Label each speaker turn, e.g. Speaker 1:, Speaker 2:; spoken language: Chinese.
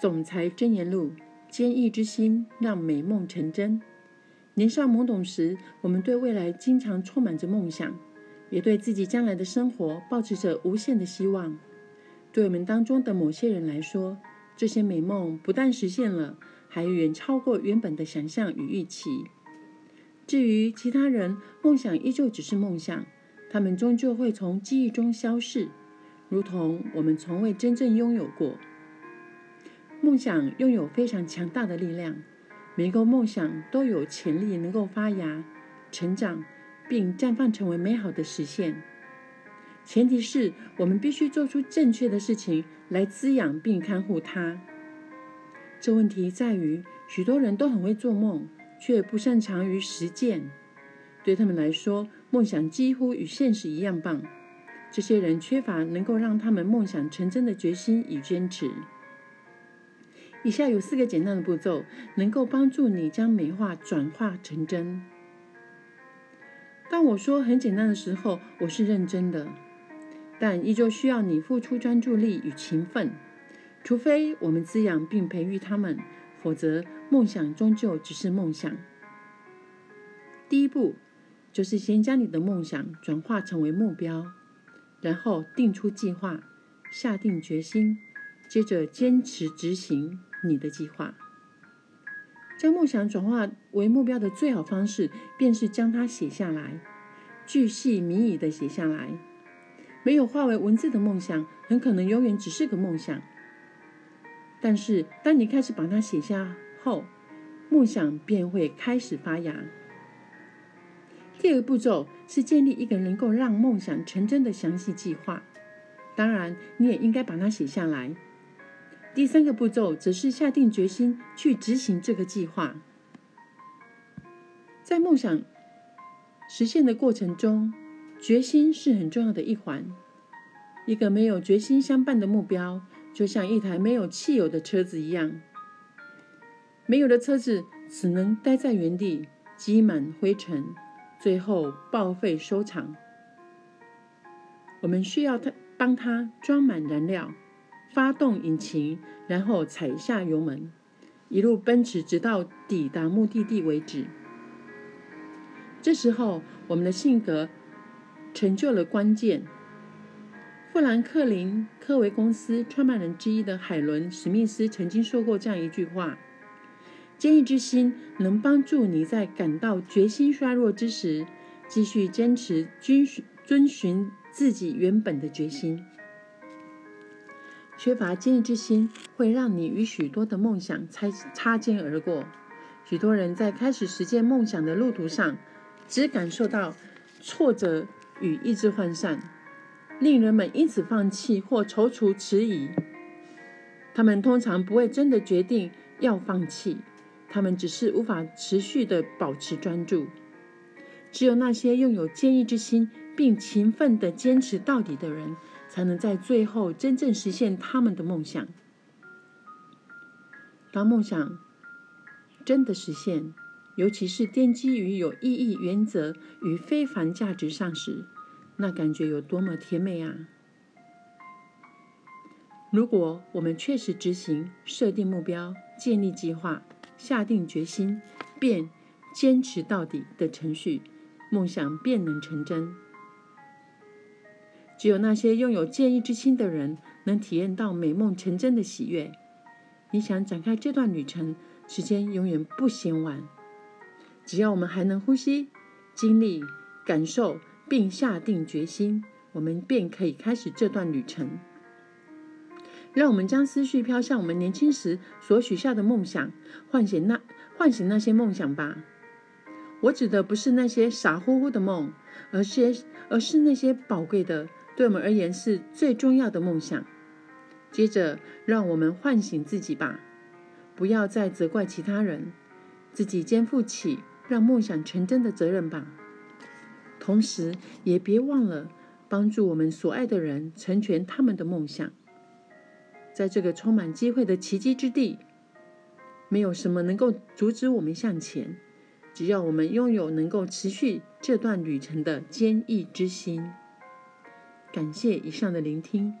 Speaker 1: 总裁箴言录：坚毅之心让美梦成真。年少懵懂时，我们对未来经常充满着梦想，也对自己将来的生活抱持着无限的希望。对我们当中的某些人来说，这些美梦不但实现了，还远超过原本的想象与预期。至于其他人，梦想依旧只是梦想，他们终究会从记忆中消逝，如同我们从未真正拥有过。梦想拥有非常强大的力量，每个梦想都有潜力能够发芽、成长，并绽放成为美好的实现。前提是我们必须做出正确的事情来滋养并看护它。这问题在于，许多人都很会做梦，却不擅长于实践。对他们来说，梦想几乎与现实一样棒。这些人缺乏能够让他们梦想成真的决心与坚持。以下有四个简单的步骤，能够帮助你将美化转化成真。当我说很简单的时候，我是认真的，但依旧需要你付出专注力与勤奋。除非我们滋养并培育他们，否则梦想终究只是梦想。第一步就是先将你的梦想转化成为目标，然后定出计划，下定决心，接着坚持执行。你的计划，将梦想转化为目标的最好方式，便是将它写下来，巨细靡遗的写下来。没有化为文字的梦想，很可能永远只是个梦想。但是，当你开始把它写下后，梦想便会开始发芽。第二个步骤是建立一个能够让梦想成真的详细计划。当然，你也应该把它写下来。第三个步骤则是下定决心去执行这个计划。在梦想实现的过程中，决心是很重要的一环。一个没有决心相伴的目标，就像一台没有汽油的车子一样。没有的车子只能待在原地，积满灰尘，最后报废收场。我们需要它帮它装满燃料。发动引擎，然后踩下油门，一路奔驰，直到抵达目的地为止。这时候，我们的性格成就了关键。富兰克林·科维公司创办人之一的海伦·史密斯曾经说过这样一句话：“坚毅之心能帮助你在感到决心衰弱之时，继续坚持遵循遵循自己原本的决心。”缺乏坚毅之心，会让你与许多的梦想擦擦肩而过。许多人在开始实现梦想的路途上，只感受到挫折与意志涣散，令人们因此放弃或踌躇迟疑。他们通常不会真的决定要放弃，他们只是无法持续的保持专注。只有那些拥有坚毅之心并勤奋的坚持到底的人。才能在最后真正实现他们的梦想。当梦想真的实现，尤其是奠基于有意义原则与非凡价值上时，那感觉有多么甜美啊！如果我们确实执行设定目标、建立计划、下定决心，便坚持到底的程序，梦想便能成真。只有那些拥有坚毅之心的人，能体验到美梦成真的喜悦。你想展开这段旅程，时间永远不嫌晚。只要我们还能呼吸、经历、感受，并下定决心，我们便可以开始这段旅程。让我们将思绪飘向我们年轻时所许下的梦想，唤醒那唤醒那些梦想吧。我指的不是那些傻乎乎的梦，而是而是那些宝贵的。对我们而言是最重要的梦想。接着，让我们唤醒自己吧，不要再责怪其他人，自己肩负起让梦想成真的责任吧。同时，也别忘了帮助我们所爱的人成全他们的梦想。在这个充满机会的奇迹之地，没有什么能够阻止我们向前，只要我们拥有能够持续这段旅程的坚毅之心。感谢以上的聆听。